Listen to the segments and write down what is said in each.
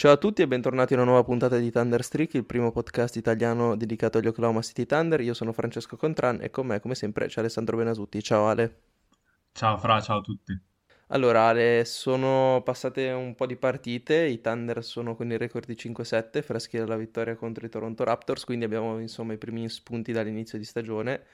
Ciao a tutti e bentornati a una nuova puntata di Thunder Streak, il primo podcast italiano dedicato agli Oklahoma City Thunder. Io sono Francesco Contran e con me, come sempre, c'è Alessandro Benasutti. Ciao Ale. Ciao Fra, ciao a tutti. Allora Ale, sono passate un po' di partite, i Thunder sono con il record di 5-7, freschi dalla vittoria contro i Toronto Raptors, quindi abbiamo insomma i primi spunti dall'inizio di stagione.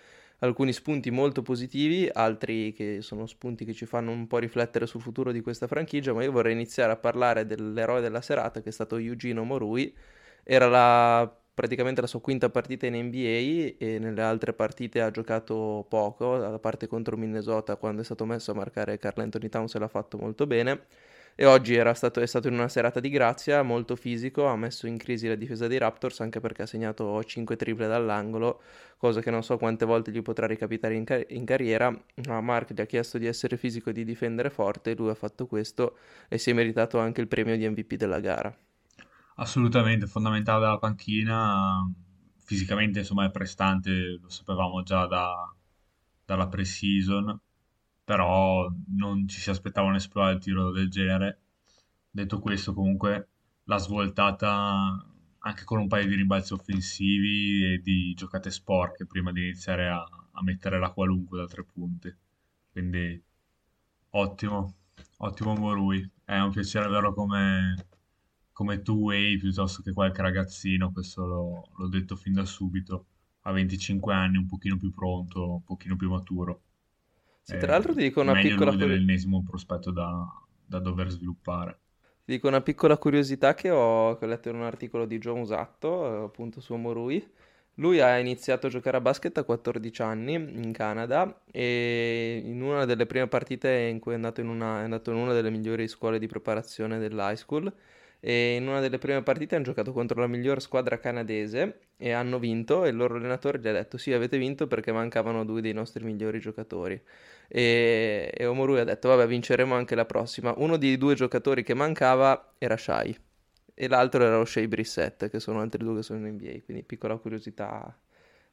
Alcuni spunti molto positivi, altri che sono spunti che ci fanno un po' riflettere sul futuro di questa franchigia, ma io vorrei iniziare a parlare dell'eroe della serata che è stato Eugenio Morui. Era la- praticamente la sua quinta partita in NBA e nelle altre partite ha giocato poco, a parte contro Minnesota quando è stato messo a marcare Carl Anthony Towns e l'ha fatto molto bene. E oggi stato, è stato in una serata di grazia, molto fisico, ha messo in crisi la difesa dei Raptors anche perché ha segnato 5 triple dall'angolo, cosa che non so quante volte gli potrà ricapitare in, ca- in carriera, ma Mark gli ha chiesto di essere fisico e di difendere forte, lui ha fatto questo e si è meritato anche il premio di MVP della gara. Assolutamente fondamentale dalla panchina, fisicamente insomma è prestante, lo sapevamo già da- dalla pre-season, però non ci si aspettava un'esploit del tiro del genere. Detto questo, comunque l'ha svoltata anche con un paio di rimbalzi offensivi e di giocate sporche prima di iniziare a, a mettere la qualunque da tre punti. Quindi ottimo, ottimo Morui. È un piacere averlo come, come two-way piuttosto che qualche ragazzino, questo l'ho detto fin da subito. A 25 anni, un pochino più pronto, un pochino più maturo. Sì, tra l'altro ti dico una meglio piccola lui curi- dell'ennesimo prospetto da, da dover sviluppare. Ti dico una piccola curiosità che ho, che ho letto in un articolo di Joe Musatto, eh, appunto su Morui. Lui ha iniziato a giocare a basket a 14 anni in Canada e in una delle prime partite in cui è andato in una, è andato in una delle migliori scuole di preparazione dell'high school e in una delle prime partite hanno giocato contro la miglior squadra canadese e hanno vinto e il loro allenatore gli ha detto sì avete vinto perché mancavano due dei nostri migliori giocatori. E, e Omorui ha detto vabbè vinceremo anche la prossima. Uno dei due giocatori che mancava era Shai e l'altro era O'Shea Brissett che sono altri due che sono in NBA quindi piccola curiosità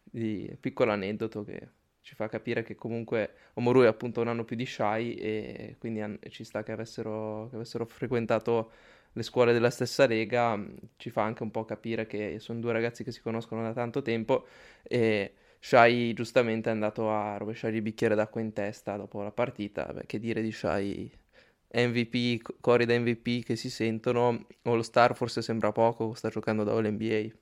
di piccolo aneddoto che ci fa capire che comunque Omorui è appunto un anno più di Shai e quindi ci sta che avessero, che avessero frequentato le scuole della stessa lega, mh, ci fa anche un po' capire che sono due ragazzi che si conoscono da tanto tempo e Shai giustamente è andato a rovesciare il bicchiere d'acqua in testa dopo la partita, Beh, che dire di Shai MVP, co- cori da MVP che si sentono, All Star forse sembra poco, sta giocando da All NBA.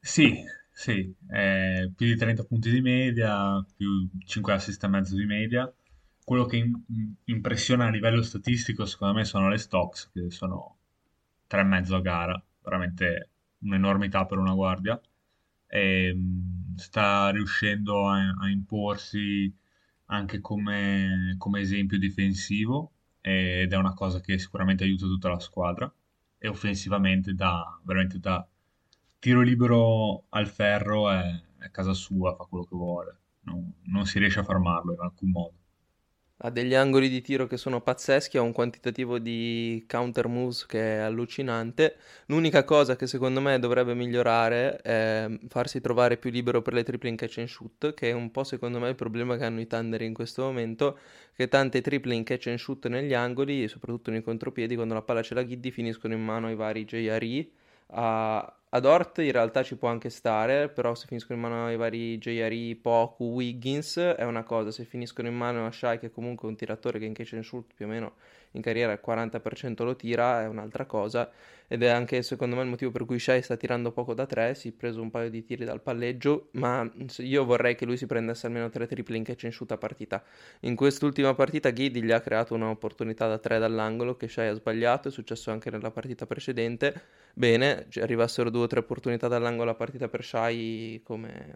Sì, sì, eh, più di 30 punti di media, più 5 assist e mezzo di media. Quello che im- impressiona a livello statistico, secondo me, sono le stocks, che sono 3,5 a gara, veramente un'enormità per una guardia. E, mh, sta riuscendo a, a imporsi anche come, come esempio difensivo ed è una cosa che sicuramente aiuta tutta la squadra e offensivamente da veramente da tiro libero al ferro è, è casa sua, fa quello che vuole, non, non si riesce a fermarlo in alcun modo. Ha degli angoli di tiro che sono pazzeschi, ha un quantitativo di counter moves che è allucinante. L'unica cosa che secondo me dovrebbe migliorare è farsi trovare più libero per le triple in catch and shoot, che è un po' secondo me il problema che hanno i Thunder in questo momento, che tante triple in catch and shoot negli angoli, soprattutto nei contropiedi, quando la palla ce la Ghiddi, finiscono in mano ai vari JRE. A, ad Ort in realtà ci può anche stare, però se finiscono in mano ai vari JRE, Poku, Wiggins è una cosa, se finiscono in mano a Shai che è comunque un tiratore che in catch and shoot più o meno in carriera il 40% lo tira, è un'altra cosa ed è anche secondo me il motivo per cui Shai sta tirando poco da tre, si è preso un paio di tiri dal palleggio, ma io vorrei che lui si prendesse almeno tre triple in catch and shoot a partita. In quest'ultima partita Ghidi gli ha creato un'opportunità da tre dall'angolo che Shai ha sbagliato, è successo anche nella partita precedente. Bene, arrivassero due o tre opportunità dall'angolo a partita per Shai come,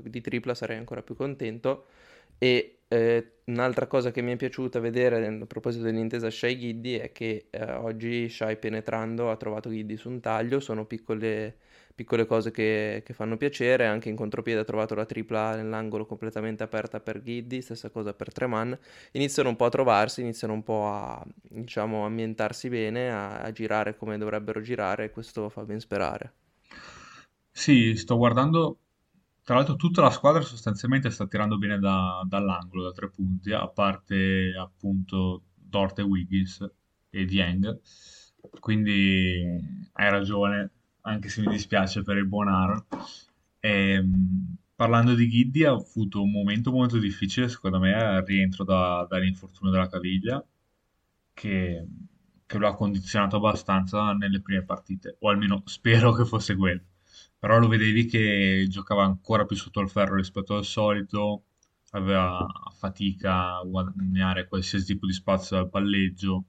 di tripla sarei ancora più contento. E eh, un'altra cosa che mi è piaciuta vedere a proposito dell'intesa Shai Giddy è che eh, oggi Shai penetrando ha trovato Giddy su un taglio, sono piccole, piccole cose che, che, fanno piacere, anche in contropiede ha trovato la tripla nell'angolo completamente aperta per Giddy, stessa cosa per Treman, iniziano un po' a trovarsi, iniziano un po' a diciamo ambientarsi bene, a, a girare come dovrebbero girare e questo fa ben sperare. Sì, sto guardando tra l'altro tutta la squadra sostanzialmente sta tirando bene da- dall'angolo, da tre punti, a parte appunto Dort e Wiggins e Dieng. Quindi hai ragione, anche se mi dispiace per il buon Aaron. Ehm, parlando di Giddy, ha avuto un momento molto difficile, secondo me, al rientro da- dall'infortunio della caviglia, che, che lo ha condizionato abbastanza nelle prime partite, o almeno spero che fosse quello però lo vedevi che giocava ancora più sotto il ferro rispetto al solito, aveva fatica a guadagnare qualsiasi tipo di spazio dal palleggio,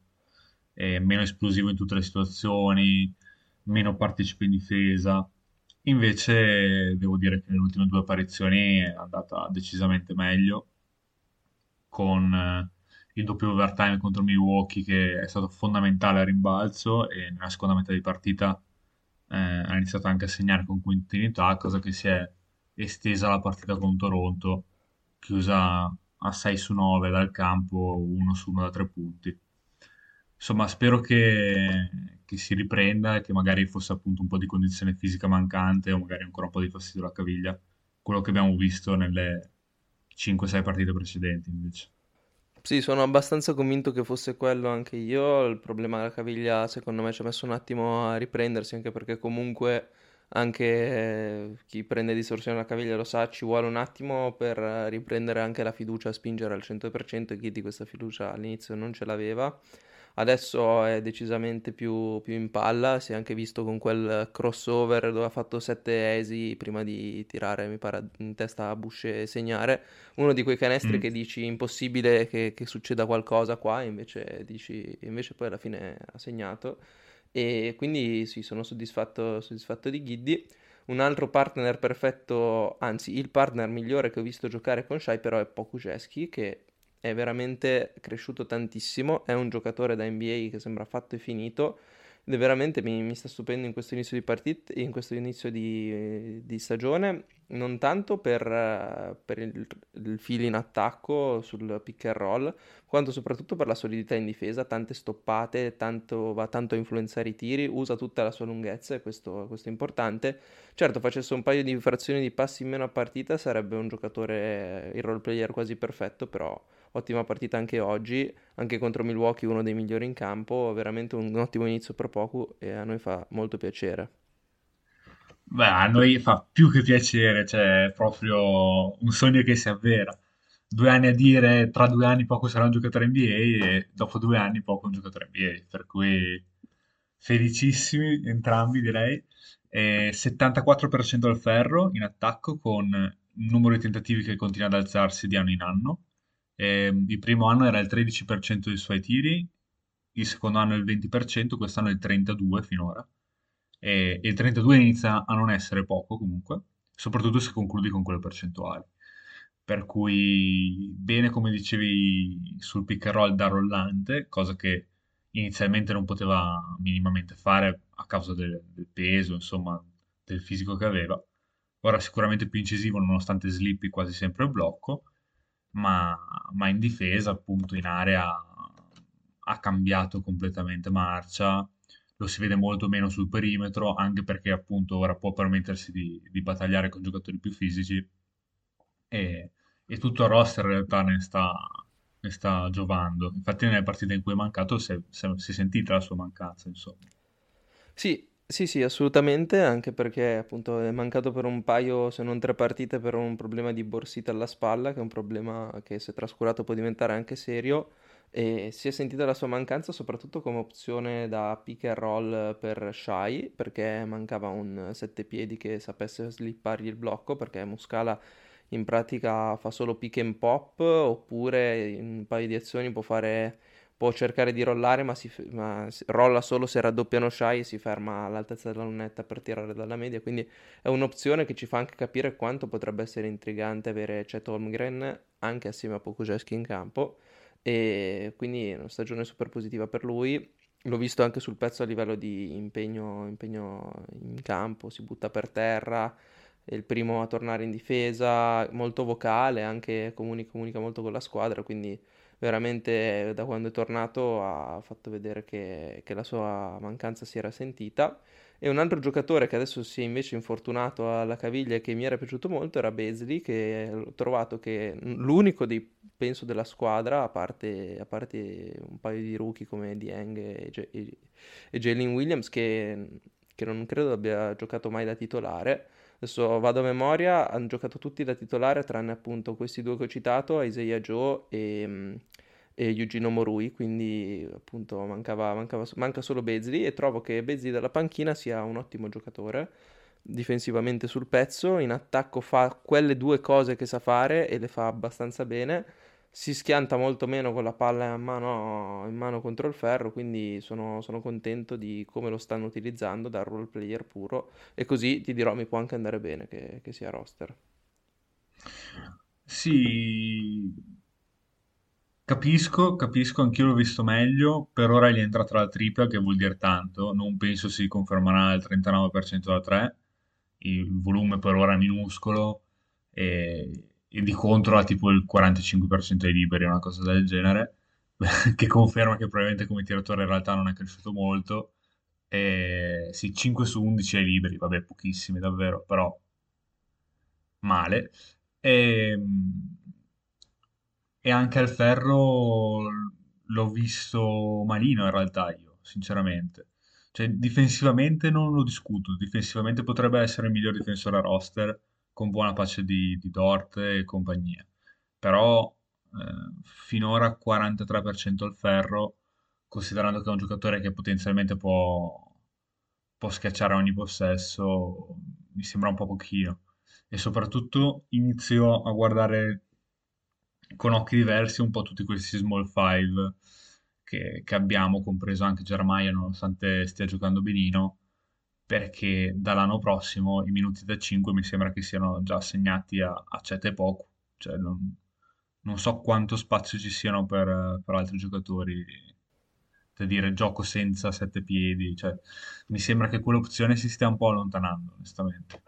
meno esplosivo in tutte le situazioni, meno partecipa in difesa. Invece devo dire che nelle ultime due apparizioni è andata decisamente meglio, con eh, il doppio overtime contro Milwaukee che è stato fondamentale al rimbalzo e nella seconda metà di partita eh, ha iniziato anche a segnare con continuità, cosa che si è estesa alla partita con Toronto, chiusa a 6 su 9 dal campo, 1 su 1 da 3 punti. Insomma, spero che, che, si riprenda e che magari fosse appunto un po' di condizione fisica mancante o magari ancora un po' di fastidio alla caviglia, quello che abbiamo visto nelle 5-6 partite precedenti invece. Sì, sono abbastanza convinto che fosse quello anche io. Il problema della caviglia, secondo me, ci ha messo un attimo a riprendersi, anche perché comunque anche eh, chi prende distorsione alla caviglia lo sa, ci vuole un attimo per riprendere anche la fiducia, spingere al 100% e chi di questa fiducia all'inizio non ce l'aveva. Adesso è decisamente più, più, in palla, si è anche visto con quel crossover dove ha fatto sette esi prima di tirare, mi pare, in testa a Busce e segnare. Uno di quei canestri mm. che dici impossibile che, che, succeda qualcosa qua, invece, dici, invece poi alla fine ha segnato. E quindi sì, sono soddisfatto, soddisfatto di Giddy. Un altro partner perfetto, anzi il partner migliore che ho visto giocare con Shai però è Pokuševski che è veramente cresciuto tantissimo, è un giocatore da NBA che sembra fatto e finito ed è veramente mi, mi sta stupendo in questo inizio di partita, in questo inizio di, di stagione, non tanto per, per il, il filo in attacco sul pick and roll, quanto soprattutto per la solidità in difesa, tante stoppate, tanto, va tanto a influenzare i tiri, usa tutta la sua lunghezza e questo, questo è importante. Certo, facesse un paio di frazioni di passi in meno a partita sarebbe un giocatore, il role player quasi perfetto, però ottima partita anche oggi, anche contro Milwaukee uno dei migliori in campo, veramente un ottimo inizio per poco e a noi fa molto piacere. Beh, a noi fa più che piacere, cioè è proprio un sogno che si avvera. Due anni a dire tra due anni poco sarà un giocatore NBA e dopo due anni poco un giocatore NBA, per cui felicissimi entrambi direi. E 74% al ferro in attacco con un numero di tentativi che continua ad alzarsi di anno in anno eh, il primo anno era il 13% dei suoi tiri, il secondo anno il 20%, quest'anno il 32% finora. E, e il 32% inizia a non essere poco comunque, soprattutto se concludi con quelle percentuali. Per cui bene come dicevi sul pick and roll da rollante, cosa che inizialmente non poteva minimamente fare a causa del, del peso, insomma, del fisico che aveva. Ora sicuramente più incisivo nonostante slippi quasi sempre il blocco ma, ma in difesa, appunto, in area ha cambiato completamente marcia, lo si vede molto meno sul perimetro, anche perché appunto ora può permettersi di, di battagliare con giocatori più fisici e, e, tutto il roster in realtà ne sta, ne sta giovando. Infatti nelle partite in cui è mancato si è, si è sentita la sua mancanza, insomma. Sì, sì, sì, assolutamente, anche perché appunto è mancato per un paio, se non tre partite, per un problema di borsita alla spalla, che è un problema che se trascurato può diventare anche serio. e si è sentita la sua mancanza soprattutto come opzione da pick and roll per Shai, perché mancava un sette piedi che sapesse slippargli il blocco, perché Muscala in pratica fa solo pick and pop, oppure in un paio di azioni può fare può cercare di rollare, ma, si, ma rolla solo se raddoppiano Shai e si ferma all'altezza della lunetta per tirare dalla media. Quindi è un'opzione che ci fa anche capire quanto potrebbe essere intrigante avere Chet Holmgren anche assieme a Pokujeski in campo e quindi è una stagione super positiva per lui. L'ho visto anche sul pezzo a livello di impegno, impegno in campo, si butta per terra, è il primo a tornare in difesa, molto vocale, anche comunica, comunica molto con la squadra, quindi veramente da quando è tornato ha fatto vedere che, che la sua mancanza si era sentita. E un altro giocatore che adesso si è invece infortunato alla caviglia e che mi era piaciuto molto era Beasley, che ho trovato che l'unico dei, penso, della squadra, a parte, a parte un paio di rookie come Dieng e, e, e Jalen Williams, che, che non credo abbia giocato mai da titolare. Adesso vado a memoria, hanno giocato tutti da titolare, tranne appunto questi due che ho citato, Isaiah Joe e, e Eugenio Morui, quindi appunto mancava, mancava, manca solo Bezzi e trovo che Bezzi dalla panchina sia un ottimo giocatore difensivamente sul pezzo, in attacco fa quelle due cose che sa fare e le fa abbastanza bene, si schianta molto meno con la palla in mano, in mano contro il ferro, quindi sono, sono, contento di come lo stanno utilizzando da role player puro e così ti dirò mi può anche andare bene che, che sia roster. Sì, Capisco, capisco, anch'io l'ho visto meglio, per ora è entrata la tripla che vuol dire tanto, non penso si confermerà il 39% da 3, il volume per ora è minuscolo e, e di contro ha tipo il 45% dei liberi, una cosa del genere, che conferma che probabilmente come tiratore in realtà non è cresciuto molto. E, sì, 5 su 11 ai liberi, vabbè, pochissimi davvero, però male. E, e anche al ferro l'ho visto malino in realtà io, sinceramente. Cioè, difensivamente non lo discuto, difensivamente potrebbe essere il miglior difensore a roster, con buona pace di, di Dort e compagnia. Però eh, finora 43% al ferro, considerando che è un giocatore che potenzialmente può, può schiacciare ogni possesso, mi sembra un po' pochino. E soprattutto inizio a guardare con occhi diversi un po' tutti questi small five che, che abbiamo, compreso anche Germaia, nonostante stia giocando benino, perché dall'anno prossimo i minuti da 5 mi sembra che siano già assegnati a, a Cete poco, cioè non, non, so quanto spazio ci siano per, per altri giocatori da dire gioco senza sette piedi, cioè, mi sembra che quell'opzione si stia un po' allontanando, onestamente.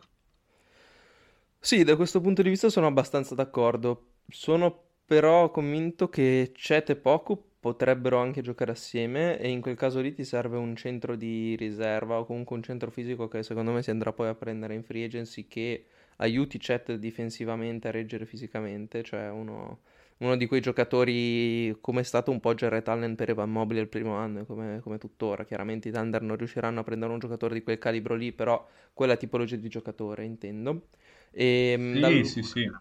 Sì, da questo punto di vista sono abbastanza d'accordo. Sono però convinto che Chet e Poku potrebbero anche giocare assieme e in quel caso lì ti serve un centro di riserva o comunque un centro fisico che secondo me si andrà poi a prendere in free agency che aiuti Chet difensivamente a reggere fisicamente, cioè uno, uno di quei giocatori come è stato un po' Jared Allen per Evan Mobile il primo anno come, come tuttora. Chiaramente i Thunder non riusciranno a prendere un giocatore di quel calibro lì, però quella tipologia di giocatore intendo. E, sì, dal... sì, sì.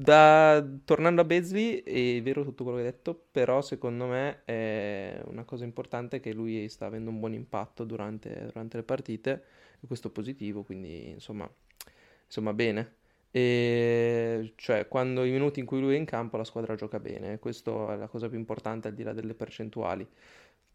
Da, tornando a Beasley, è vero tutto quello che hai detto, però secondo me è una cosa importante che lui sta avendo un buon impatto durante, durante le partite, e questo è positivo, quindi insomma, insomma bene. E cioè, quando i minuti in cui lui è in campo la squadra gioca bene, questa è la cosa più importante al di là delle percentuali.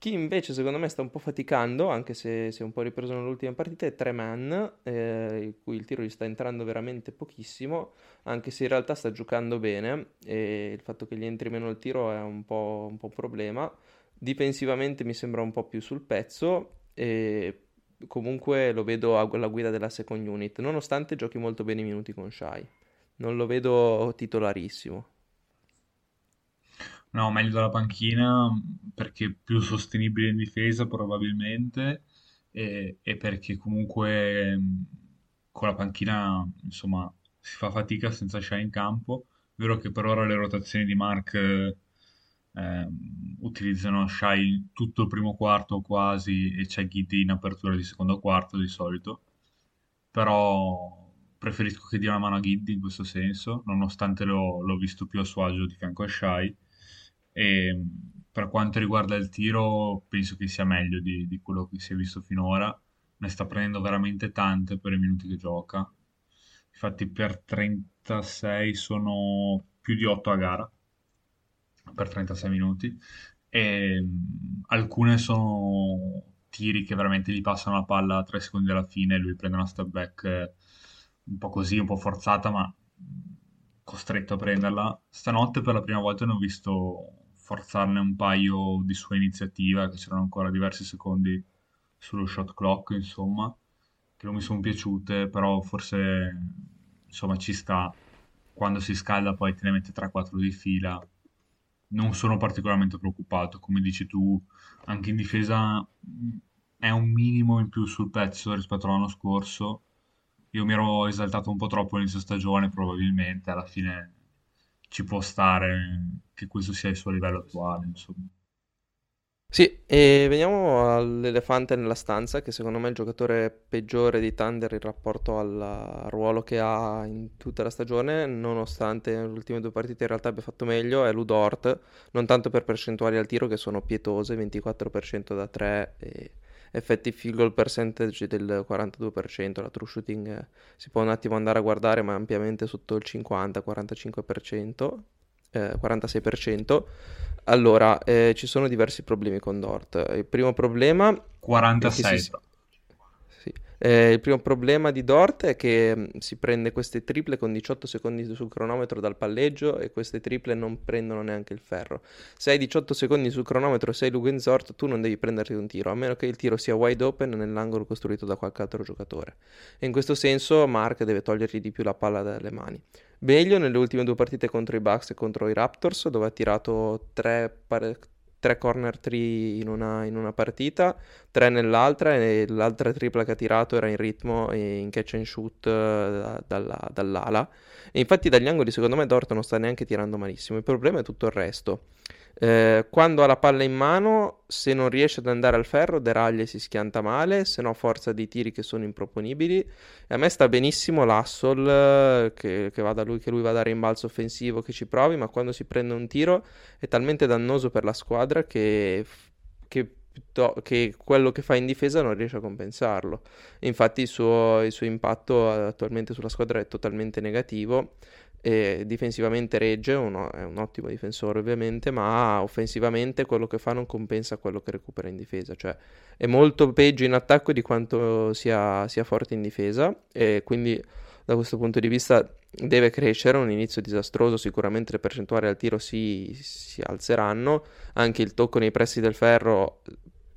Chi invece secondo me sta un po' faticando, anche se si è un po' ripreso nell'ultima partita, è Treman, eh, in cui il tiro gli sta entrando veramente pochissimo, anche se in realtà sta giocando bene e il fatto che gli entri meno il tiro è un po' un po' un problema. Difensivamente mi sembra un po' più sul pezzo e comunque lo vedo alla guida della second unit, nonostante giochi molto bene i minuti con Shai. Non lo vedo titolarissimo. No, meglio dalla panchina perché più sostenibile in difesa probabilmente e, e perché comunque mh, con la panchina insomma si fa fatica senza Shai in campo. Vero che per ora le rotazioni di Mark eh, utilizzano Shai tutto il primo quarto quasi e c'è Giddy in apertura di secondo quarto di solito, però preferisco che dia una mano a Giddy in questo senso, nonostante l'ho l'ho visto più a suo agio di fianco a Shai E per quanto riguarda il tiro, penso che sia meglio di, di quello che si è visto finora. Ne sta prendendo veramente tante per i minuti che gioca. Infatti per 36 sono più di 8 a gara per 36 minuti e alcune sono tiri che veramente gli passano la palla a 3 secondi alla fine e lui prende una step back eh, un po' così, un po' forzata, ma costretto a prenderla. Stanotte per la prima volta ne ho visto forzarne un paio di sua iniziativa, che c'erano ancora diversi secondi sullo shot clock, insomma, che non mi sono piaciute, però forse insomma ci sta. Quando si scalda poi te ne mette 3-4 di fila. Non sono particolarmente preoccupato, come dici tu, anche in difesa è un minimo in più sul pezzo rispetto all'anno scorso io mi ero esaltato un po' troppo all'inizio stagione, probabilmente alla fine ci può stare che questo sia il suo livello attuale, insomma. Sì, e veniamo all'elefante nella stanza, che secondo me è il giocatore peggiore di Thunder in rapporto al ruolo che ha in tutta la stagione, nonostante nelle ultime due partite in realtà abbia fatto meglio, è Ludort, non tanto per percentuali al tiro che sono pietose, 24% da 3 e effettive field goal percentage del 42%, la true shooting eh, si può un attimo andare a guardare ma è ampiamente sotto il 50-45%, eh, 46%. Allora, eh, ci sono diversi problemi con Dort. Il primo problema 46. si, eh, il primo problema di Dort è che mh, si prende queste triple con 18 secondi sul cronometro dal palleggio e queste triple non prendono neanche il ferro. Se hai 18 secondi sul cronometro e sei Lugenzort, tu non devi prenderti un tiro, a meno che il tiro sia wide open nell'angolo costruito da qualche altro giocatore. E in questo senso Mark deve togliergli di più la palla dalle mani. Meglio nelle ultime due partite contro i Bucks e contro i Raptors, dove ha tirato 3 pare- tre corner tree in una, in una partita, tre nell'altra e l'altra tripla che ha tirato era in ritmo e in catch and shoot uh, dalla, dall'ala. E infatti dagli angoli secondo me Dort non sta neanche tirando malissimo, il problema è tutto il resto. Eh, quando ha la palla in mano, se non riesce ad andare al ferro, deraglia e si schianta male, se no forza dei tiri che sono improponibili. E a me sta benissimo l'Assol, eh, che, che, vada lui, che lui vada a rimbalzo offensivo, che ci provi, ma quando si prende un tiro è talmente dannoso per la squadra che, che, che quello che fa in difesa non riesce a compensarlo. Infatti il suo, il suo impatto attualmente sulla squadra è totalmente negativo e difensivamente regge, uno, è un ottimo difensore ovviamente, ma offensivamente quello che fa non compensa quello che recupera in difesa, cioè è molto peggio in attacco di quanto sia, sia forte in difesa e quindi da questo punto di vista deve crescere, un inizio disastroso, sicuramente le percentuali al tiro si, si alzeranno, anche il tocco nei pressi del ferro,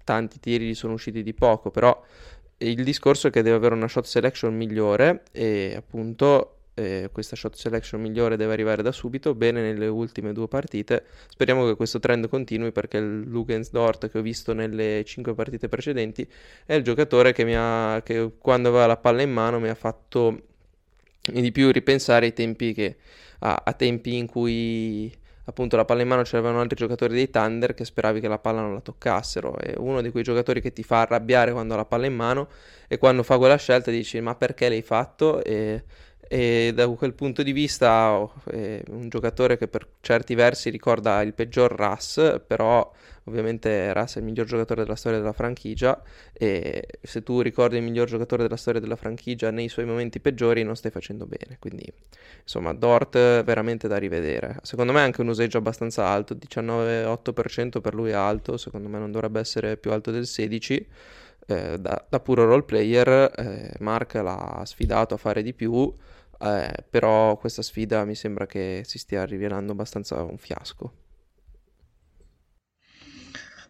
tanti tiri gli sono usciti di poco, però il discorso è che deve avere una shot selection migliore e appunto eh, questa shot selection migliore deve arrivare da subito, bene nelle ultime due partite. Speriamo che questo trend continui perché il Lugensdort che ho visto nelle cinque partite precedenti è il giocatore che, ha, che quando aveva la palla in mano mi ha fatto di più ripensare ai tempi che, a, a tempi in cui appunto la palla in mano c'erano altri giocatori dei Thunder che speravi che la palla non la toccassero. È uno di quei giocatori che ti fa arrabbiare quando ha la palla in mano e quando fa quella scelta dici ma perché l'hai fatto? E e da quel punto di vista è un giocatore che per certi versi ricorda il peggior Russ, però ovviamente Russ è il miglior giocatore della storia della franchigia e se tu ricordi il miglior giocatore della storia della franchigia nei suoi momenti peggiori non stai facendo bene, quindi insomma Dort veramente da rivedere. Secondo me è anche un useggio abbastanza alto, 19,8% per lui è alto, secondo me non dovrebbe essere più alto del 16%. Eh, da, da, puro role player eh, Mark l'ha sfidato a fare di più eh, però questa sfida mi sembra che si stia rivelando abbastanza un fiasco.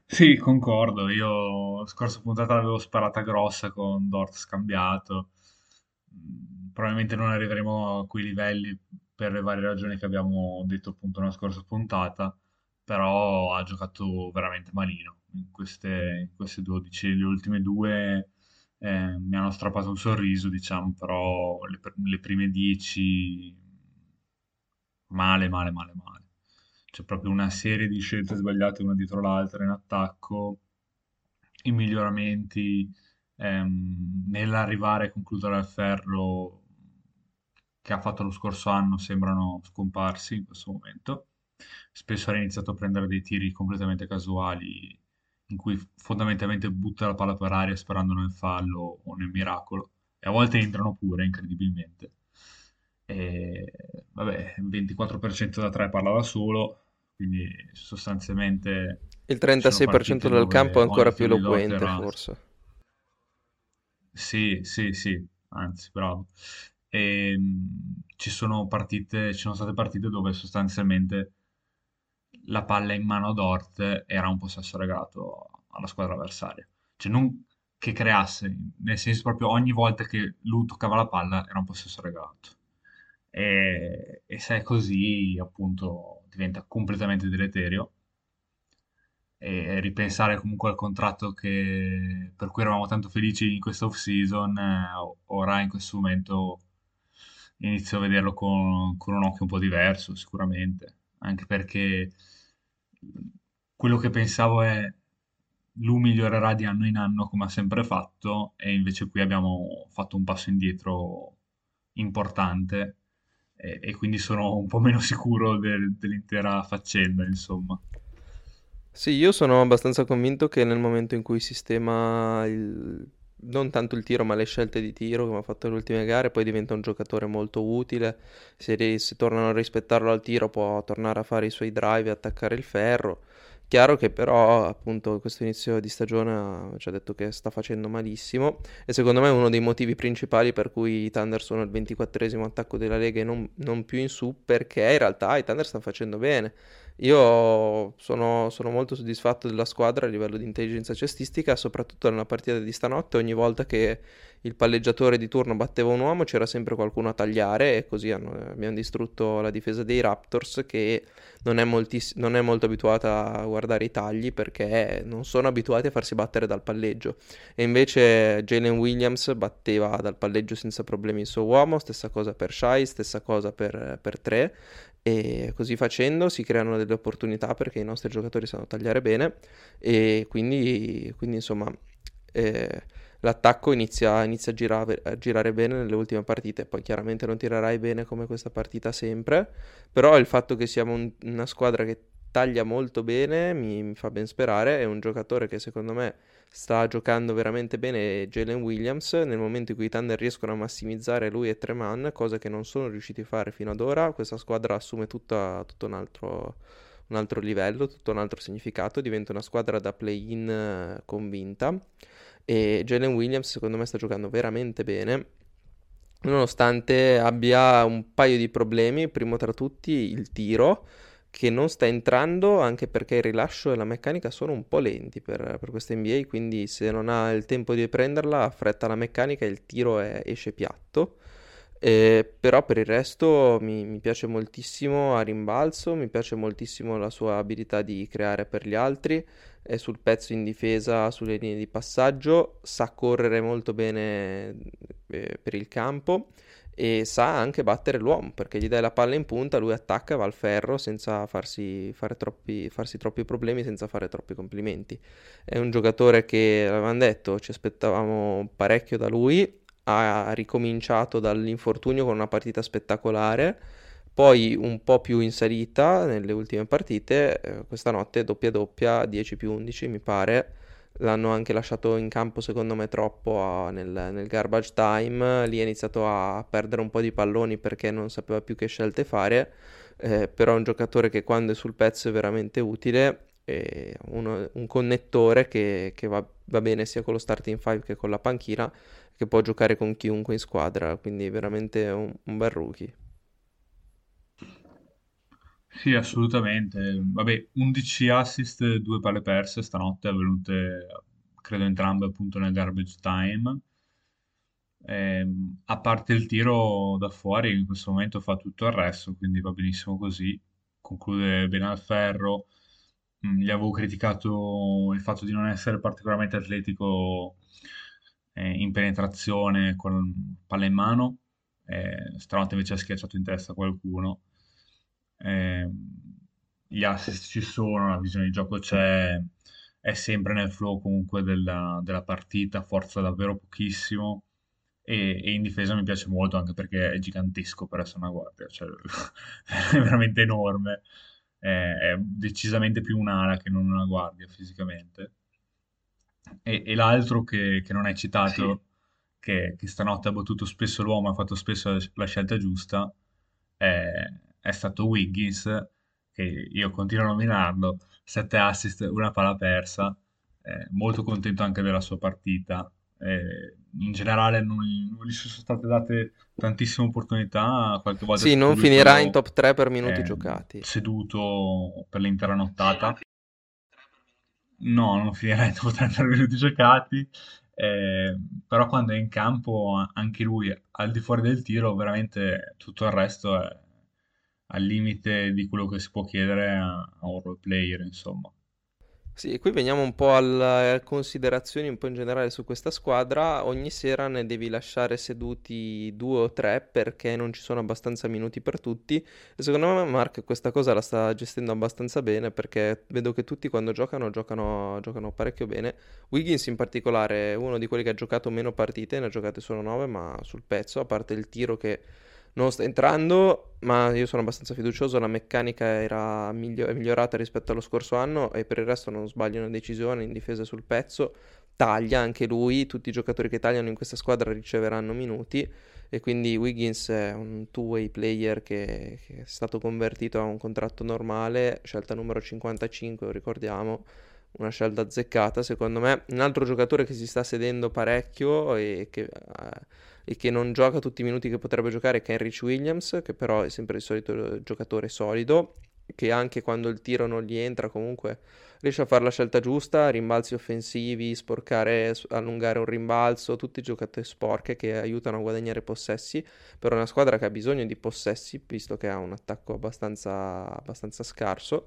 Sì, concordo. Io scorsa puntata l'avevo sparata grossa con Dort scambiato. Mm, probabilmente non arriveremo a quei livelli per le varie ragioni che abbiamo detto appunto nella scorsa puntata, però ha giocato veramente malino in queste, in queste 12. Le ultime due eh, mi hanno strappato un sorriso, diciamo, però le, le prime 10 male, male, male, male. C'è proprio una serie di scelte sbagliate una dietro l'altra in attacco, i miglioramenti ehm, nell'arrivare a concludere al ferro che ha fatto lo scorso anno sembrano scomparsi in questo momento. spesso era iniziato a prendere dei tiri completamente casuali in cui fondamentalmente butta la palla per aria sperando nel fallo o nel miracolo e a volte entrano pure incredibilmente. E, vabbè, 24% da 3 parla da solo, quindi sostanzialmente il 36% del campo è ancora più eloquente, forse. Sì, sì, sì, anzi, bravo. E, ehm, ci sono partite, ci sono state partite dove sostanzialmente la palla in mano ad Dort era un possesso regalato alla squadra avversaria. Cioè non che creasse, nel senso proprio ogni volta che lui toccava la palla era un possesso regalato. E, e se è così, appunto, diventa completamente deleterio. E ripensare comunque al contratto che, per cui eravamo tanto felici in questa off-season, eh, ora in questo momento inizio a vederlo con, con un occhio un po' diverso, sicuramente. Anche perché quello che pensavo è lui migliorerà di anno in anno come ha sempre fatto e invece qui abbiamo fatto un passo indietro importante e, e quindi sono un po' meno sicuro del, dell'intera faccenda, insomma. Sì, io sono abbastanza convinto che nel momento in cui sistema il, non tanto il tiro, ma le scelte di tiro come ha fatto nelle ultime gare, poi diventa un giocatore molto utile. Se, se tornano a rispettarlo al tiro, può tornare a fare i suoi drive e attaccare il ferro. Chiaro che però appunto questo inizio di stagione ci ha detto che sta facendo malissimo e secondo me è uno dei motivi principali per cui i Thunder sono il 24esimo attacco della Lega e non, non più in su perché in realtà i Thunder stanno facendo bene. Io sono, sono, molto soddisfatto della squadra a livello di intelligenza cestistica, soprattutto nella partita di stanotte, ogni volta che il palleggiatore di turno batteva un uomo c'era sempre qualcuno a tagliare e così hanno, abbiamo distrutto la difesa dei Raptors che non è, moltiss- non è molto abituata a guardare i tagli perché non sono abituati a farsi battere dal palleggio. E invece Jalen Williams batteva dal palleggio senza problemi il suo uomo, stessa cosa per Shai, stessa cosa per, per tre e così facendo si creano delle opportunità perché i nostri giocatori sanno tagliare bene e quindi, quindi insomma eh, l'attacco inizia, inizia a, girare, a, girare, bene nelle ultime partite. Poi chiaramente non tirerai bene come questa partita sempre però il fatto che siamo un, una squadra che taglia molto bene mi, mi fa ben sperare. È un giocatore che secondo me sta giocando veramente bene Jalen Williams nel momento in cui i Thunder riescono a massimizzare lui e Treman, cosa che non sono riusciti a fare fino ad ora. Questa squadra assume tutta, tutto un altro, un altro livello, tutto un altro significato, diventa una squadra da play-in eh, convinta e Jalen Williams secondo me sta giocando veramente bene nonostante abbia un paio di problemi, primo tra tutti il tiro che non sta entrando anche perché il rilascio e la meccanica sono un po' lenti per, per questa NBA, quindi se non ha il tempo di prenderla affretta la meccanica e il tiro è, esce piatto. Eh, però per il resto mi, mi, piace moltissimo a rimbalzo, mi piace moltissimo la sua abilità di creare per gli altri, è sul pezzo in difesa, sulle linee di passaggio, sa correre molto bene eh, per il campo e sa anche battere l'uomo perché gli dai la palla in punta, lui attacca e va al ferro senza farsi, troppi, farsi troppi problemi, senza fare troppi complimenti. È un giocatore che, avevamo detto, ci aspettavamo parecchio da lui, ha ricominciato dall'infortunio con una partita spettacolare, poi un po' più in salita nelle ultime partite, eh, questa notte doppia doppia, 10 più 11 mi pare l'hanno anche lasciato in campo secondo me troppo a, nel, nel, garbage time, lì ha iniziato a perdere un po' di palloni perché non sapeva più che scelte fare, eh, però è un giocatore che quando è sul pezzo è veramente utile, è uno, un connettore che, che va, va, bene sia con lo starting 5 che con la panchina, che può giocare con chiunque in squadra, quindi veramente un, un bel rookie. Sì, assolutamente. Vabbè, 11 assist, due palle perse stanotte, avvenute credo entrambe appunto nel garbage time. Ehm, a parte il tiro da fuori, in questo momento fa tutto il resto, quindi va benissimo così. Conclude bene al ferro. Mm, gli avevo criticato il fatto di non essere particolarmente atletico eh, in penetrazione con palla in mano. Eh, stanotte invece ha schiacciato in testa qualcuno eh, gli assist ci sono, la visione di gioco c'è, è sempre nel flow comunque della, della partita, forza davvero pochissimo. E, e, in difesa mi piace molto anche perché è gigantesco per essere una guardia, cioè è veramente enorme. è, è decisamente più un'ala che non una guardia fisicamente. E, e l'altro che, che, non hai citato, sì. che, che, stanotte ha battuto spesso l'uomo, ha fatto spesso la scelta giusta, è, è stato Wiggins, che io continuo a nominarlo, 7 assist, una palla persa, eh, molto contento anche della sua partita. Eh, in generale non, non, gli sono state date tantissime opportunità, qualche volta Sì, non finirà in top 3 per minuti eh, giocati. Seduto per l'intera nottata. No, non finirà in top 3 per minuti giocati. Eh, però quando è in campo anche lui al di fuori del tiro veramente tutto il resto è al limite di quello che si può chiedere a, a un role player insomma sì, qui veniamo un po' alle considerazioni un po' in generale su questa squadra. Ogni sera ne devi lasciare seduti due o tre perché non ci sono abbastanza minuti per tutti. E secondo me Mark questa cosa la sta gestendo abbastanza bene perché vedo che tutti quando giocano giocano, giocano parecchio bene. Wiggins in particolare è uno di quelli che ha giocato meno partite, ne ha giocate solo nove, ma sul pezzo, a parte il tiro che non sta entrando, ma io sono abbastanza fiducioso. La meccanica era miglio- migliorata rispetto allo scorso anno e per il resto non sbaglia una decisione in difesa sul pezzo. Taglia anche lui, tutti i giocatori che tagliano in questa squadra riceveranno minuti e quindi Wiggins è un two-way player che, che è stato convertito a un contratto normale, scelta numero 55, lo ricordiamo una scelta azzeccata secondo me. Un altro giocatore che si sta sedendo parecchio e che, eh, e che non gioca tutti i minuti che potrebbe giocare è Kenrich Williams, che però è sempre il solito giocatore solido, che anche quando il tiro non gli entra comunque riesce a fare la scelta giusta, rimbalzi offensivi, sporcare, allungare un rimbalzo, tutti giocatori sporche che aiutano a guadagnare possessi per una squadra che ha bisogno di possessi, visto che ha un attacco abbastanza, abbastanza scarso.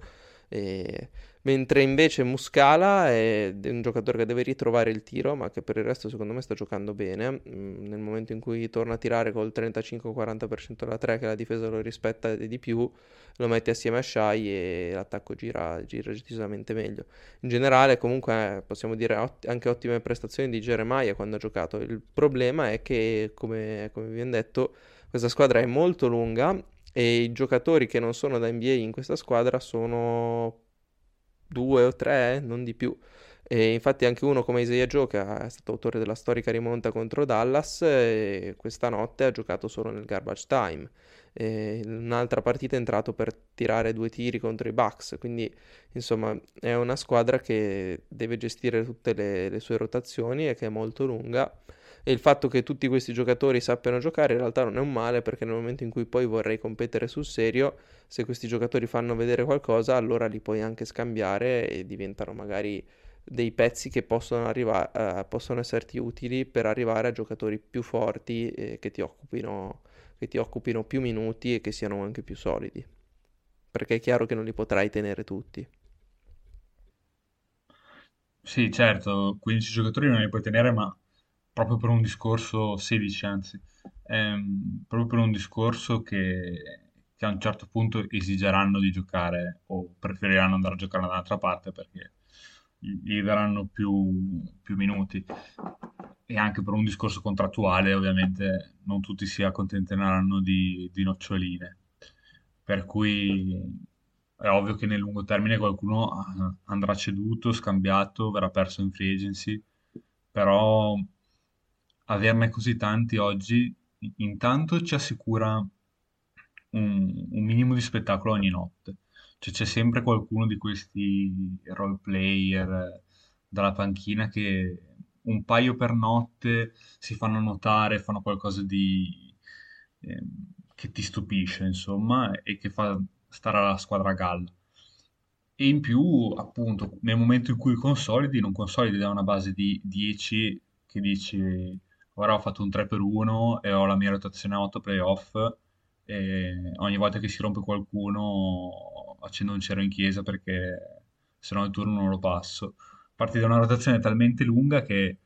E... Mentre invece Muscala è un giocatore che deve ritrovare il tiro, ma che per il resto secondo me sta giocando bene. Mm, nel momento in cui torna a tirare col 35-40% da 3, che la difesa lo rispetta di più, lo metti assieme a Shai e l'attacco gira, gira decisamente meglio. In generale, comunque, possiamo dire anche ottime prestazioni di Jeremiah quando ha giocato. Il problema è che, come, come vi ho detto, questa squadra è molto lunga e i giocatori che non sono da NBA in questa squadra sono due o tre, non di più. E infatti anche uno come Isaiah che è stato autore della storica rimonta contro Dallas, questa notte ha giocato solo nel garbage time. E un'altra partita è entrato per tirare due tiri contro i Bucks, quindi insomma è una squadra che deve gestire tutte le, le sue rotazioni e che è molto lunga e il fatto che tutti questi giocatori sappiano giocare in realtà non è un male perché nel momento in cui poi vorrei competere sul serio, se questi giocatori fanno vedere qualcosa, allora li puoi anche scambiare e diventano magari dei pezzi che possono, arriva- eh, possono esserti utili per arrivare a giocatori più forti eh, che, ti occupino, che ti occupino più minuti e che siano anche più solidi. Perché è chiaro che non li potrai tenere tutti. Sì, certo, 15 giocatori non li puoi tenere, ma proprio per un discorso, 16 anzi, ehm, proprio per un discorso che, che, a un certo punto esigeranno di giocare o preferiranno andare a giocare da un'altra parte perché gli daranno più, più minuti. E anche per un discorso contrattuale ovviamente non tutti si accontenteranno di, di noccioline. Per cui è ovvio che nel lungo termine qualcuno andrà ceduto, scambiato, verrà perso in free agency però averne così tanti oggi, intanto ci assicura un, un minimo di spettacolo ogni notte. Cioè c'è sempre qualcuno di questi role player eh, dalla panchina che un paio per notte si fanno notare, fanno qualcosa di, eh, che ti stupisce, insomma, e che fa stare la squadra a galla. E in più, appunto, nel momento in cui consolidi, non consolidi da una base di 10 che dici ora ho fatto un 3 per 1 e ho la mia rotazione a 8 playoff e ogni volta che si rompe qualcuno accendo un cero in chiesa perché se no il turno non lo passo. Parti da una rotazione talmente lunga che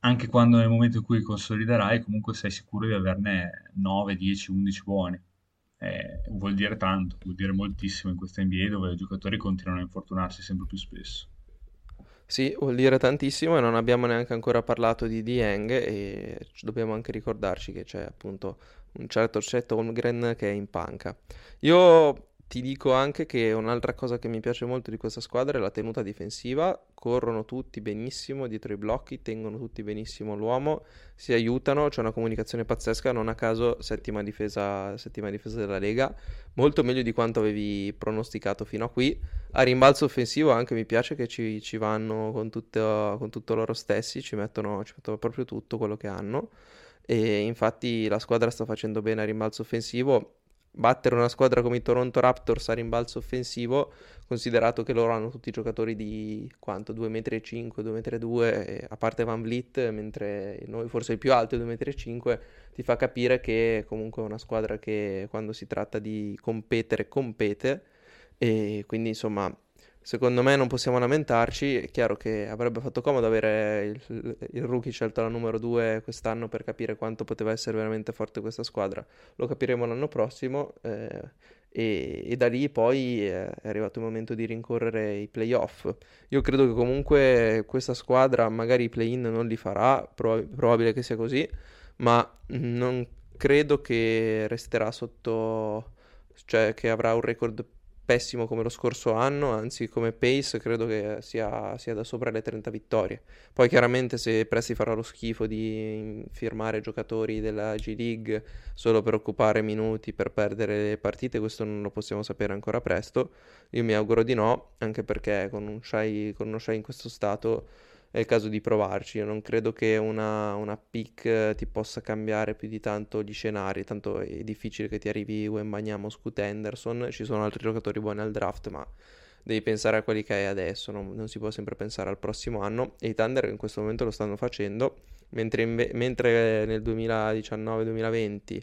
anche quando nel momento in cui consoliderai comunque sei sicuro di averne 9, 10, 11 buoni. Eh, vuol dire tanto, vuol dire moltissimo in questa NBA dove i giocatori continuano a infortunarsi sempre più spesso. Sì, vuol dire tantissimo e non abbiamo neanche ancora parlato di Dieng e dobbiamo anche ricordarci che c'è appunto un certo Chet Holmgren che è in panca. Io ti dico anche che un'altra cosa che mi piace molto di questa squadra è la tenuta difensiva, corrono tutti benissimo dietro i blocchi, tengono tutti benissimo l'uomo, si aiutano, c'è una comunicazione pazzesca, non a caso settima difesa, settima difesa della Lega, molto meglio di quanto avevi pronosticato fino a qui. A rimbalzo offensivo anche mi piace che ci, ci vanno con tutto, con tutto loro stessi, ci mettono, ci mettono proprio tutto quello che hanno. E infatti la squadra sta facendo bene a rimbalzo offensivo battere una squadra come i Toronto Raptors a rimbalzo offensivo, considerato che loro hanno tutti giocatori di quanto? 2,5 m, 2,2 m, a parte Van Vliet, mentre noi forse il più alto è 2,5 m, ti fa capire che comunque è una squadra che quando si tratta di competere, compete. E quindi insomma Secondo me non possiamo lamentarci, è chiaro che avrebbe fatto comodo avere il, il rookie scelto alla numero 2 quest'anno per capire quanto poteva essere veramente forte questa squadra. Lo capiremo l'anno prossimo eh, e, e, da lì poi è arrivato il momento di rincorrere i playoff. Io credo che comunque questa squadra magari i play-in non li farà, prob- probabile che sia così, ma non credo che resterà sotto, cioè che avrà un record pessimo come lo scorso anno, anzi come pace credo che sia, sia, da sopra le 30 vittorie. Poi chiaramente se Presti farà lo schifo di firmare giocatori della G League solo per occupare minuti, per perdere le partite, questo non lo possiamo sapere ancora presto. Io mi auguro di no, anche perché con, un Shai, con uno Shai in questo stato è il caso di provarci. Io non credo che una, una pick eh, ti possa cambiare più di tanto gli scenari, tanto è difficile che ti arrivi Wembanyama, Scoot Henderson, ci sono altri giocatori buoni al draft, ma devi pensare a quelli che hai adesso, non, non si può sempre pensare al prossimo anno e i Thunder in questo momento lo stanno facendo, mentre, inve- mentre nel 2019-2020,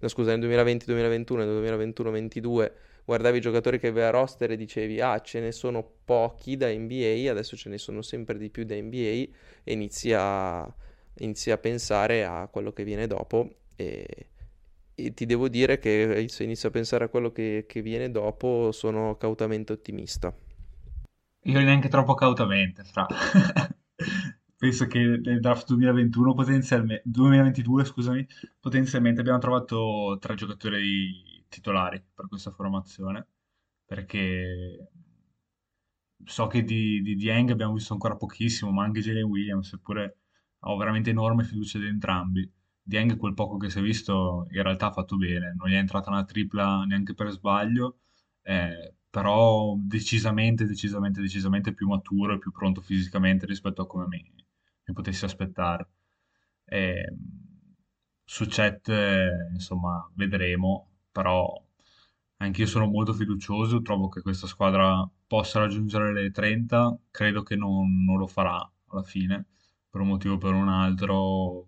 no scusa, nel 2020-2021 nel 2021-2022 guardavi i giocatori che aveva roster e dicevi ah ce ne sono pochi da NBA, adesso ce ne sono sempre di più da NBA e inizi a, inizi a pensare a quello che viene dopo e, e, ti devo dire che se inizio a pensare a quello che, che viene dopo sono cautamente ottimista. Io neanche troppo cautamente, fra. Penso che nel draft 2021 potenzialmente, 2022, scusami, potenzialmente abbiamo trovato tre giocatori titolari per questa formazione, perché so che di, di Dieng abbiamo visto ancora pochissimo, ma anche Jalen Williams, eppure ho veramente enorme fiducia di entrambi. Dieng quel poco che si è visto in realtà ha fatto bene, non gli è entrata una tripla neanche per sbaglio, eh, però decisamente, decisamente, decisamente più maturo e più pronto fisicamente rispetto a come mi, mi potessi aspettare. Eh, su chat, eh, insomma, vedremo però anche io sono molto fiducioso, trovo che questa squadra possa raggiungere le 30, credo che non, non lo farà alla fine, per un motivo o per un altro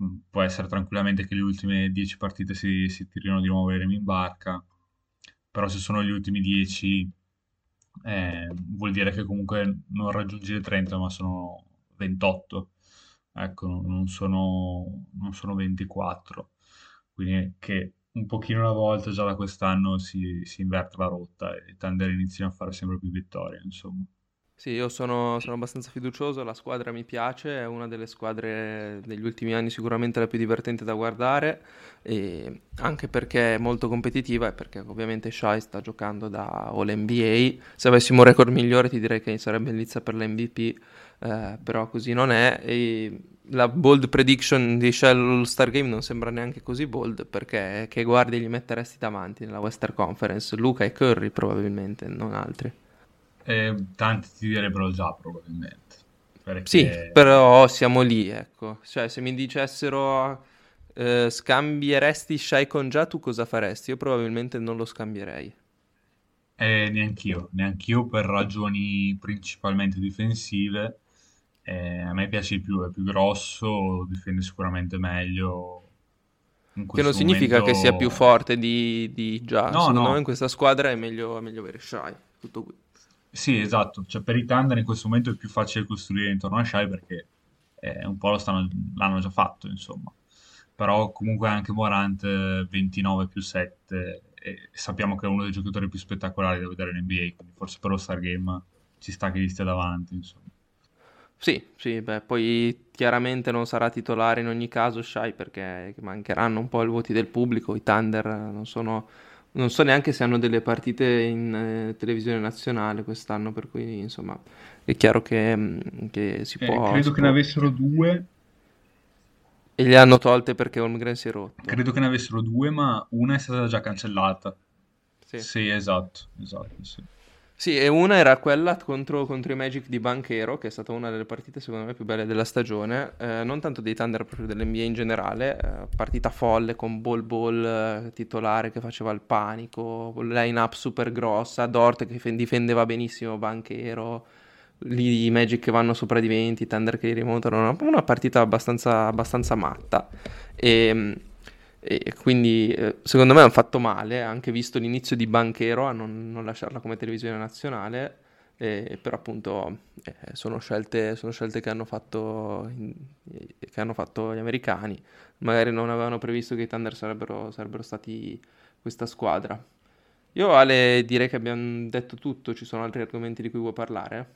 mm, può essere tranquillamente che le ultime 10 partite si, si tirino di nuovo i remi in barca, però se sono gli ultimi 10 eh, vuol dire che comunque non raggiungi le 30 ma sono 28, ecco, non sono, non sono 24, quindi che un pochino alla volta già da quest'anno si, si inverte la rotta e Thunder iniziano a fare sempre più vittorie, insomma. Sì, io sono, sono, abbastanza fiducioso, la squadra mi piace, è una delle squadre degli ultimi anni sicuramente la più divertente da guardare, anche perché è molto competitiva e perché ovviamente Shai sta giocando da All NBA. Se avessimo un record migliore ti direi che sarebbe in lizza per l'MVP, eh, però così non è. E la bold prediction di Shell All-Star Game non sembra neanche così bold perché che guardi gli metteresti davanti nella Western Conference Luca e Curry probabilmente, non altri. Eh, tanti ti direbbero già probabilmente. Perché... Sì, però siamo lì, ecco. Cioè, se mi dicessero eh, scambieresti Shai con già, tu cosa faresti? Io probabilmente non lo scambierei. Eh, neanch'io, neanch'io per ragioni principalmente difensive eh, a me piace di più, è più grosso, difende sicuramente meglio. Che non significa momento... che sia più forte di, di già. No, Secondo no. me in questa squadra è meglio, è meglio avere Shai. Tutto qui. Sì, esatto. Cioè, per i Thunder in questo momento è più facile costruire intorno a Shai perché eh, un po' lo stanno, l'hanno già fatto, insomma. Però comunque anche Morant 29 più 7 e sappiamo che è uno dei giocatori più spettacolari da vedere in NBA, quindi forse per lo Star Game ci sta che gli stia davanti, insomma. Sì, sì, beh, poi chiaramente non sarà titolare in ogni caso Shai perché mancheranno un po' i voti del pubblico, i Thunder non sono non so neanche se hanno delle partite in eh, televisione nazionale quest'anno, per cui insomma è chiaro che, mm, che si Eh, può... credo si che può- ne avessero due, E le hanno tolte perché Holmgren si è rotto. credo che ne avessero due, ma una è stata già cancellata. Sì. Sì, esatto, esatto, sì. Sì, e una era quella contro, contro i Magic di Banchero, che è stata una delle partite secondo me più belle della stagione, eh, non tanto dei Thunder, proprio dell'NBA in generale, eh, partita folle con Ball Ball eh, titolare che faceva il panico, line-up super grossa, Dort che fe- difendeva benissimo Banchero, lì i Magic che vanno sopra di 20, i Thunder che li rimontano, una, una partita abbastanza, abbastanza matta. E, e quindi eh, secondo me hanno fatto male, anche visto l'inizio di Banchero a non, non lasciarla come televisione nazionale, eh, però appunto eh, sono scelte, sono scelte che hanno fatto, in- che hanno fatto gli americani, magari non avevano previsto che i Thunder sarebbero, sarebbero stati questa squadra. Io Ale direi che abbiamo detto tutto, ci sono altri argomenti di cui vuoi parlare?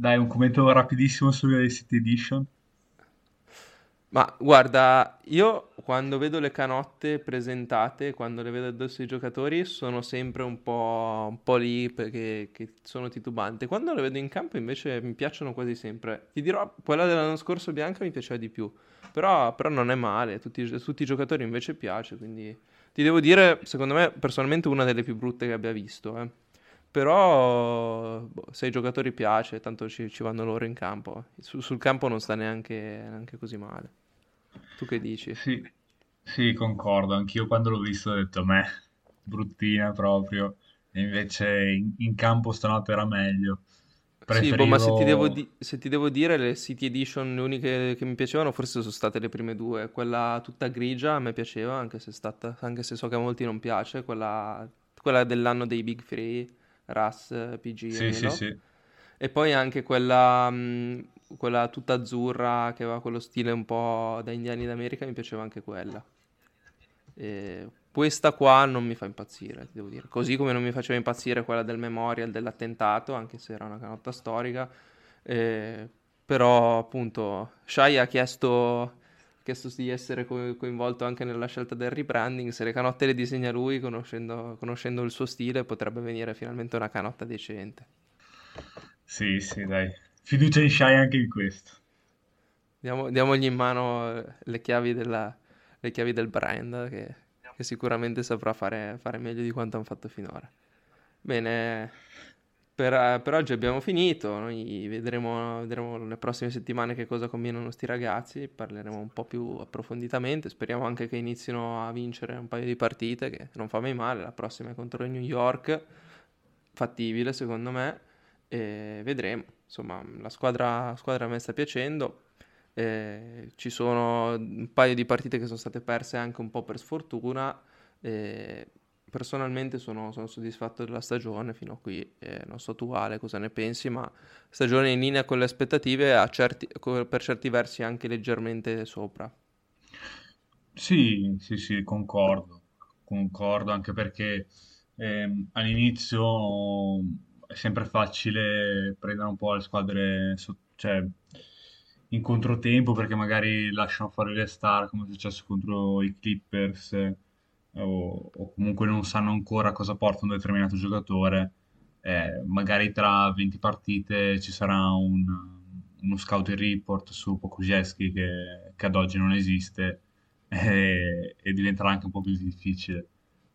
Dai, un commento rapidissimo sulle City Edition. Ma guarda, io quando vedo le canotte presentate, quando le vedo addosso ai giocatori, sono sempre un po', un po' lì perché sono titubante. Quando le vedo in campo invece mi piacciono quasi sempre. Ti dirò, quella dell'anno scorso bianca mi piaceva di più, però, però non è male, tutti, tutti i giocatori invece piace, quindi ti devo dire, secondo me personalmente una delle più brutte che abbia visto, eh. Però boh, se ai giocatori piace, tanto ci, ci vanno loro in campo. Su- sul campo non sta neanche, neanche così male. Tu che dici? Sì, sì, concordo. Anch'io quando l'ho visto ho detto, me, bruttina proprio. E invece in, in campo stanotte era meglio. Sì, boh, ma se ti devo, Preferivo... di- se ti devo dire, le City Edition, le uniche che mi piacevano, forse sono state le prime due. Quella tutta grigia a me piaceva, anche se, è stata, anche se so che a molti non piace. Quella, quella dell'anno dei Big Three, Russ, PG e Sì, sì, sì. E poi anche quella, mh, quella tutta azzurra, che aveva quello stile un po' da Indiani d'America, mi piaceva anche quella. E questa qua non mi fa impazzire, devo dire. Così come non mi faceva impazzire quella del memorial dell'attentato, anche se era una canotta storica. Eh, però, appunto, Shai ha chiesto, chiesto di essere co- coinvolto anche nella scelta del rebranding. Se le canotte le disegna lui, conoscendo, conoscendo il suo stile, potrebbe venire finalmente una canotta decente. Sì, sì, dai. Fiducia in Shai anche in questo. Diamo- diamogli in mano eh, le chiavi della- le chiavi del brand, che, che sicuramente saprà fare, fare meglio di quanto hanno fatto finora. Bene, per, per oggi abbiamo finito. Noi vedremo, vedremo le prossime settimane che cosa combinano sti ragazzi. Parleremo un po' più approfonditamente. Speriamo anche che inizino a vincere un paio di partite, che non fa mai male. La prossima è contro il New York, fattibile secondo me. E vedremo. Insomma, la squadra, la squadra me sta piacendo. Eh, ci sono un paio di partite che sono state perse anche un po' per sfortuna. eh, personalmente sono, sono soddisfatto della stagione fino a qui. eh, non so tu, Ale, cosa ne pensi, ma stagione in linea con le aspettative, certi- per certi versi anche leggermente sopra. Sì, sì, sì, concordo. Concordo anche perché ehm, all'inizio è sempre facile prendere un po' le squadre cioè, in controtempo perché magari lasciano fare le star come è successo contro i Clippers eh, o, o comunque non sanno ancora cosa porta un determinato giocatore. Eh, magari tra 20 partite ci sarà un- uno scouting report su Pokusevski che, che ad oggi non esiste e, e diventerà anche un po' più difficile.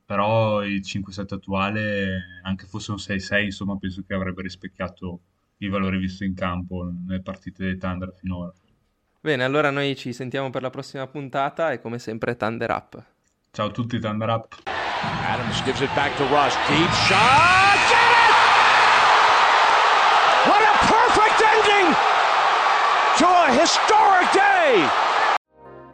Però il 5-7 attuale, anche fosse un 6-6, insomma, penso che avrebbe rispecchiato i valori visti in campo nelle partite dei Thunder finora. Bene, allora noi ci sentiamo per la prossima puntata e come sempre Thunder Up. Ciao a tutti, Thunder Up! Adams gives it back to Rush. Deep shot. Get it! What a perfect ending to a historic day!